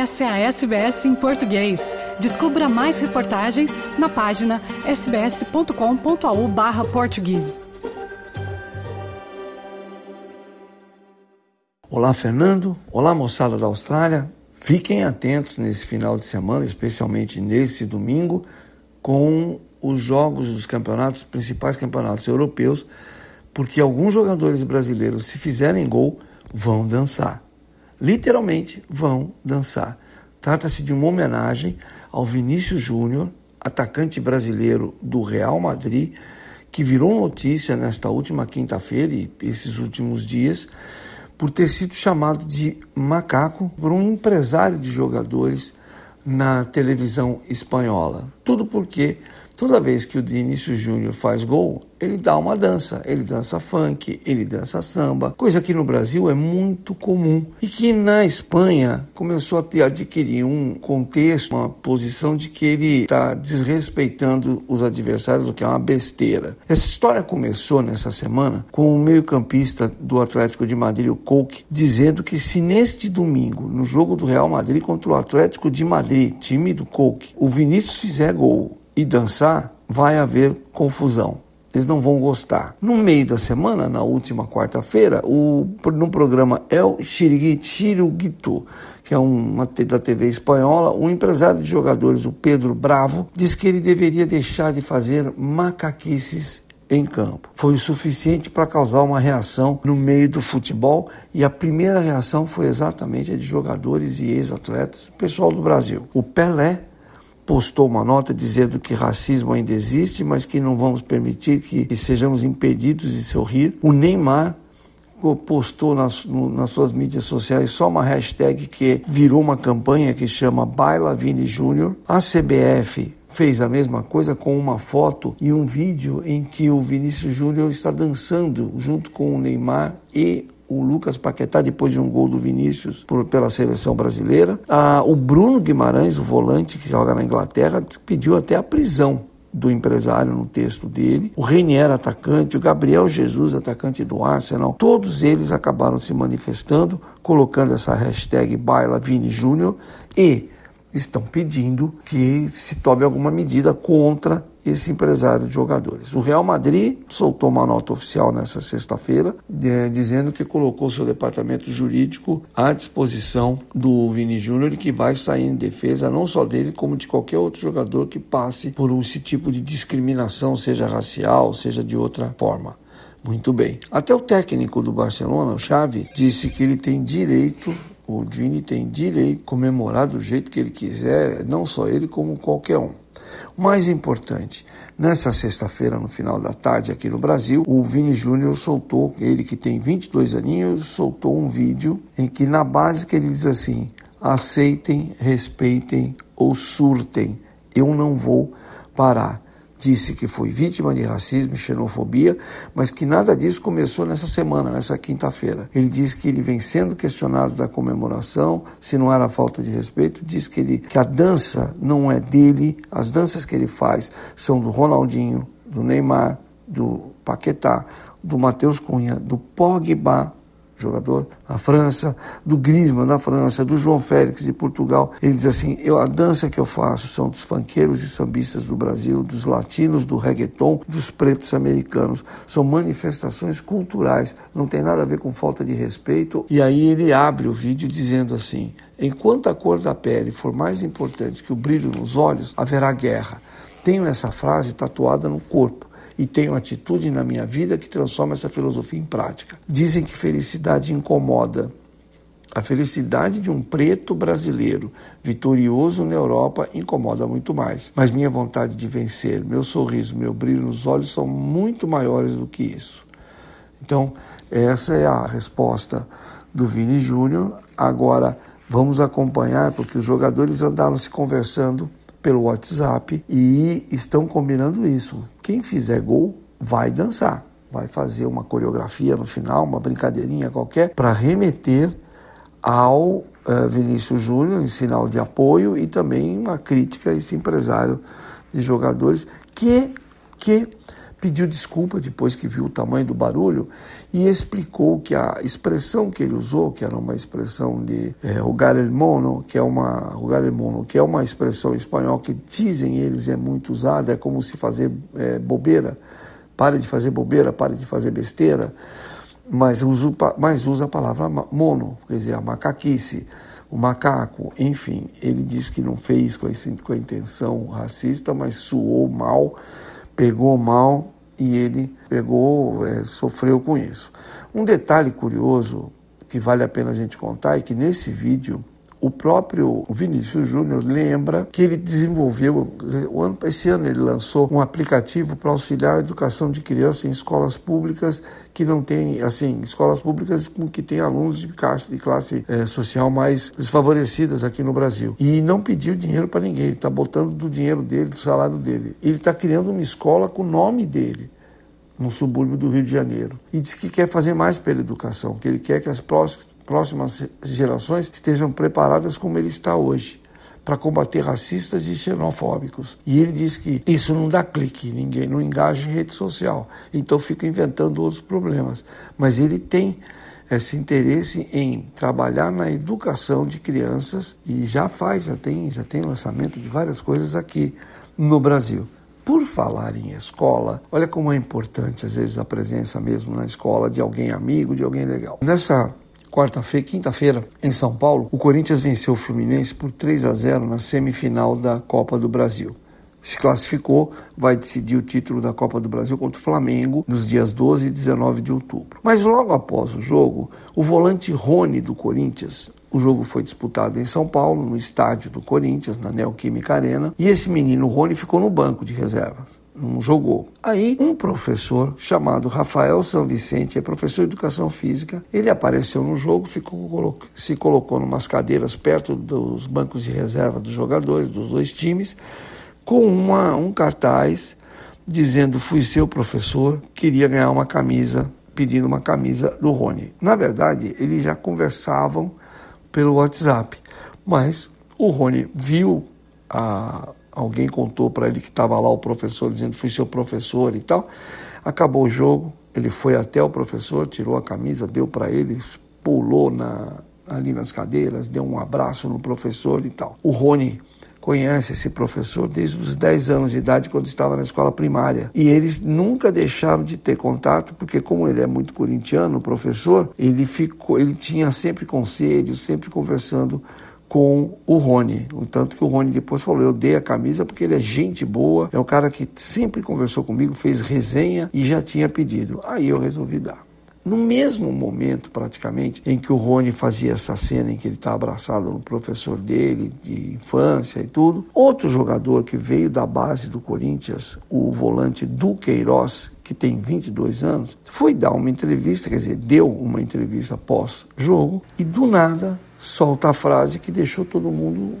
Essa é a SBS em português. Descubra mais reportagens na página sbs.com.au/português. Olá, Fernando. Olá, moçada da Austrália. Fiquem atentos nesse final de semana, especialmente nesse domingo, com os jogos dos campeonatos, principais campeonatos europeus, porque alguns jogadores brasileiros, se fizerem gol, vão dançar literalmente vão dançar. Trata-se de uma homenagem ao Vinícius Júnior, atacante brasileiro do Real Madrid, que virou notícia nesta última quinta-feira e esses últimos dias, por ter sido chamado de macaco por um empresário de jogadores na televisão espanhola. Tudo porque Toda vez que o Vinícius Júnior faz gol, ele dá uma dança. Ele dança funk, ele dança samba, coisa que no Brasil é muito comum e que na Espanha começou a ter, adquirir um contexto, uma posição de que ele está desrespeitando os adversários, o que é uma besteira. Essa história começou nessa semana com o meio-campista do Atlético de Madrid, o Coke, dizendo que se neste domingo, no jogo do Real Madrid contra o Atlético de Madrid, time do Coke, o Vinícius fizer gol e dançar, vai haver confusão. Eles não vão gostar. No meio da semana, na última quarta-feira, no programa El Chiruguito, que é uma da TV espanhola, um empresário de jogadores, o Pedro Bravo, disse que ele deveria deixar de fazer macaquices em campo. Foi o suficiente para causar uma reação no meio do futebol e a primeira reação foi exatamente a de jogadores e ex-atletas, pessoal do Brasil. O Pelé postou uma nota dizendo que racismo ainda existe, mas que não vamos permitir que sejamos impedidos de sorrir. O Neymar postou nas, no, nas suas mídias sociais só uma hashtag que virou uma campanha que chama Baila Vini Júnior. A CBF fez a mesma coisa com uma foto e um vídeo em que o Vinícius Júnior está dançando junto com o Neymar e o Lucas Paquetá, depois de um gol do Vinícius por, pela seleção brasileira. Ah, o Bruno Guimarães, o volante que joga na Inglaterra, pediu até a prisão do empresário no texto dele, o Renier, atacante, o Gabriel Jesus, atacante do Arsenal, todos eles acabaram se manifestando, colocando essa hashtag Baila Vini Júnior e estão pedindo que se tome alguma medida contra esse empresário de jogadores. O Real Madrid soltou uma nota oficial nessa sexta-feira, é, dizendo que colocou seu departamento jurídico à disposição do Vini Júnior que vai sair em defesa não só dele, como de qualquer outro jogador que passe por esse tipo de discriminação, seja racial, seja de outra forma. Muito bem. Até o técnico do Barcelona, o Xavi, disse que ele tem direito o Vini tem direito comemorar do jeito que ele quiser, não só ele, como qualquer um. O mais importante, nessa sexta-feira, no final da tarde, aqui no Brasil, o Vini Júnior soltou, ele que tem 22 aninhos, soltou um vídeo em que, na base, que ele diz assim: aceitem, respeitem ou surtem, eu não vou parar disse que foi vítima de racismo e xenofobia, mas que nada disso começou nessa semana, nessa quinta-feira. Ele disse que ele vem sendo questionado da comemoração, se não era falta de respeito, diz que, ele, que a dança não é dele, as danças que ele faz são do Ronaldinho, do Neymar, do Paquetá, do Matheus Cunha, do Pogba, jogador na França, do Griezmann na França, do João Félix de Portugal. Ele diz assim: eu, a dança que eu faço são dos fanqueiros e sambistas do Brasil, dos latinos, do reggaeton, dos pretos americanos. São manifestações culturais, não tem nada a ver com falta de respeito. E aí ele abre o vídeo dizendo assim: enquanto a cor da pele for mais importante que o brilho nos olhos, haverá guerra. Tenho essa frase tatuada no corpo e tenho atitude na minha vida que transforma essa filosofia em prática. Dizem que felicidade incomoda. A felicidade de um preto brasileiro vitorioso na Europa incomoda muito mais. Mas minha vontade de vencer, meu sorriso, meu brilho nos olhos são muito maiores do que isso. Então, essa é a resposta do Vini Júnior. Agora, vamos acompanhar, porque os jogadores andaram se conversando pelo WhatsApp e estão combinando isso. Quem fizer gol vai dançar, vai fazer uma coreografia no final, uma brincadeirinha qualquer, para remeter ao uh, Vinícius Júnior em sinal de apoio e também uma crítica a esse empresário de jogadores que, que pediu desculpa depois que viu o tamanho do barulho e explicou que a expressão que ele usou, que era uma expressão de é, rogar el mono, que é uma rogar el mono, que é uma expressão espanhol que dizem eles é muito usada, é como se fazer é, bobeira, pare de fazer bobeira, pare de fazer besteira, mas usa, mas usa a palavra mono, quer dizer, a macaquice o macaco, enfim, ele diz que não fez com a intenção racista, mas suou mal, pegou mal e ele pegou, é, sofreu com isso. Um detalhe curioso que vale a pena a gente contar é que nesse vídeo o próprio Vinícius Júnior lembra que ele desenvolveu, esse ano ele lançou um aplicativo para auxiliar a educação de crianças em escolas públicas que não tem, assim, escolas públicas que têm alunos de classe, de classe é, social mais desfavorecidas aqui no Brasil. E não pediu dinheiro para ninguém, ele está botando do dinheiro dele, do salário dele. Ele está criando uma escola com o nome dele no subúrbio do Rio de Janeiro. E diz que quer fazer mais pela educação, que ele quer que as próximas próximas gerações estejam preparadas como ele está hoje para combater racistas e xenofóbicos. E ele diz que isso não dá clique, ninguém não engaja em rede social, então fica inventando outros problemas. Mas ele tem esse interesse em trabalhar na educação de crianças e já faz, já tem, já tem lançamento de várias coisas aqui no Brasil. Por falar em escola, olha como é importante às vezes a presença mesmo na escola de alguém amigo, de alguém legal. Nessa quarta-feira, quinta-feira, em São Paulo, o Corinthians venceu o Fluminense por 3 a 0 na semifinal da Copa do Brasil. Se classificou, vai decidir o título da Copa do Brasil contra o Flamengo nos dias 12 e 19 de outubro. Mas logo após o jogo, o volante Rony do Corinthians, o jogo foi disputado em São Paulo, no estádio do Corinthians, na Neoquímica Arena, e esse menino Rony ficou no banco de reservas não jogou. Aí, um professor chamado Rafael São Vicente, é professor de educação física, ele apareceu no jogo, ficou, se colocou em umas cadeiras perto dos bancos de reserva dos jogadores, dos dois times, com uma, um cartaz dizendo: Fui seu professor, queria ganhar uma camisa, pedindo uma camisa do Rony. Na verdade, eles já conversavam pelo WhatsApp, mas o Rony viu a alguém contou para ele que estava lá o professor dizendo fui seu professor e tal. Acabou o jogo, ele foi até o professor, tirou a camisa, deu para ele, pulou na, ali nas cadeiras, deu um abraço no professor e tal. O Rony conhece esse professor desde os 10 anos de idade, quando estava na escola primária. E eles nunca deixaram de ter contato, porque como ele é muito corintiano, o professor, ele ficou, ele tinha sempre conselhos, sempre conversando com o Rony. O tanto que o Rony depois falou: eu dei a camisa porque ele é gente boa, é um cara que sempre conversou comigo, fez resenha e já tinha pedido. Aí eu resolvi dar. No mesmo momento, praticamente, em que o Rony fazia essa cena em que ele está abraçado no professor dele, de infância e tudo, outro jogador que veio da base do Corinthians, o volante Duqueiroz, que tem 22 anos, foi dar uma entrevista, quer dizer, deu uma entrevista pós-jogo, e do nada solta a frase que deixou todo mundo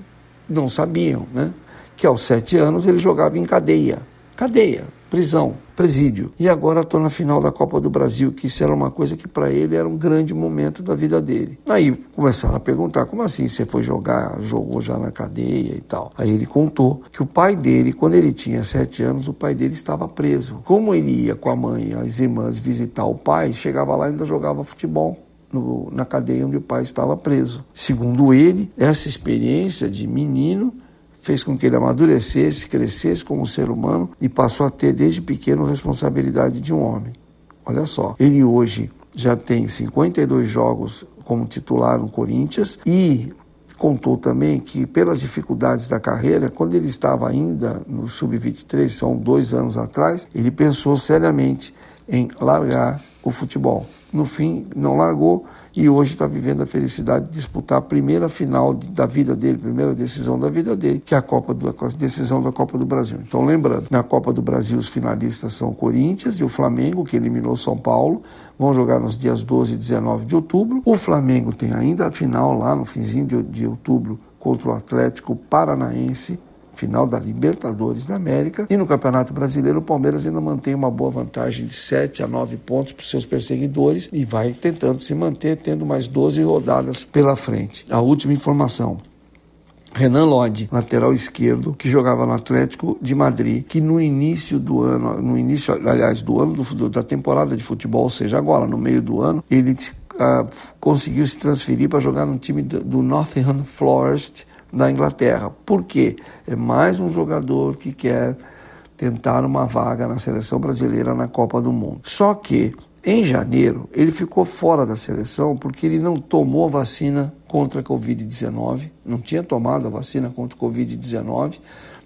não sabiam, né? Que aos sete anos ele jogava em cadeia. Cadeia, prisão, presídio. E agora estou na final da Copa do Brasil, que isso era uma coisa que para ele era um grande momento da vida dele. Aí começaram a perguntar: como assim você foi jogar, jogou já na cadeia e tal? Aí ele contou que o pai dele, quando ele tinha sete anos, o pai dele estava preso. Como ele ia com a mãe as irmãs visitar o pai, chegava lá e ainda jogava futebol. No, na cadeia onde o pai estava preso. Segundo ele, essa experiência de menino fez com que ele amadurecesse, crescesse como ser humano e passou a ter desde pequeno responsabilidade de um homem. Olha só, ele hoje já tem 52 jogos como titular no Corinthians e contou também que pelas dificuldades da carreira, quando ele estava ainda no sub-23, são dois anos atrás, ele pensou seriamente em largar o futebol. No fim, não largou e hoje está vivendo a felicidade de disputar a primeira final da vida dele, primeira decisão da vida dele, que é a Copa do, a decisão da Copa do Brasil. Então, lembrando, na Copa do Brasil os finalistas são o Corinthians e o Flamengo, que eliminou São Paulo, vão jogar nos dias 12 e 19 de outubro. O Flamengo tem ainda a final lá no finzinho de, de outubro contra o Atlético Paranaense final da Libertadores da América. E no Campeonato Brasileiro, o Palmeiras ainda mantém uma boa vantagem de 7 a 9 pontos para os seus perseguidores e vai tentando se manter, tendo mais 12 rodadas pela frente. A última informação. Renan Lodi, lateral esquerdo, que jogava no Atlético de Madrid, que no início do ano, no início, aliás, do ano do, da temporada de futebol, ou seja, agora, no meio do ano, ele uh, conseguiu se transferir para jogar no time do, do Nottingham Forest da Inglaterra. Por quê? É mais um jogador que quer tentar uma vaga na seleção brasileira na Copa do Mundo. Só que em janeiro, ele ficou fora da seleção porque ele não tomou vacina contra a Covid-19, não tinha tomado a vacina contra a Covid-19,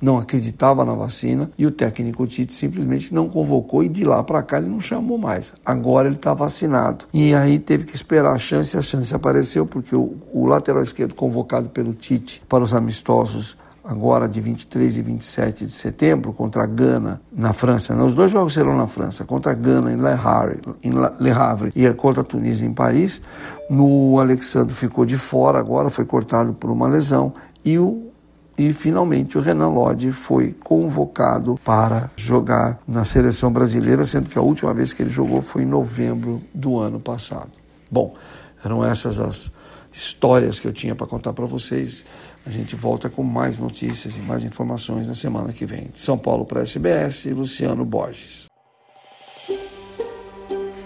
não acreditava na vacina e o técnico Tite simplesmente não convocou e de lá para cá ele não chamou mais. Agora ele está vacinado. E aí teve que esperar a chance, a chance apareceu porque o, o lateral esquerdo convocado pelo Tite para os amistosos agora de 23 e 27 de setembro, contra a Gana, na França. Né? Os dois jogos serão na França, contra a Gana em Le Havre, e contra a Tunísia em Paris. No Alexandre ficou de fora agora, foi cortado por uma lesão. E o e finalmente o Renan Lodge foi convocado para jogar na seleção brasileira, sendo que a última vez que ele jogou foi em novembro do ano passado. Bom, eram essas as histórias que eu tinha para contar para vocês. A gente volta com mais notícias e mais informações na semana que vem. De São Paulo para a SBS, Luciano Borges.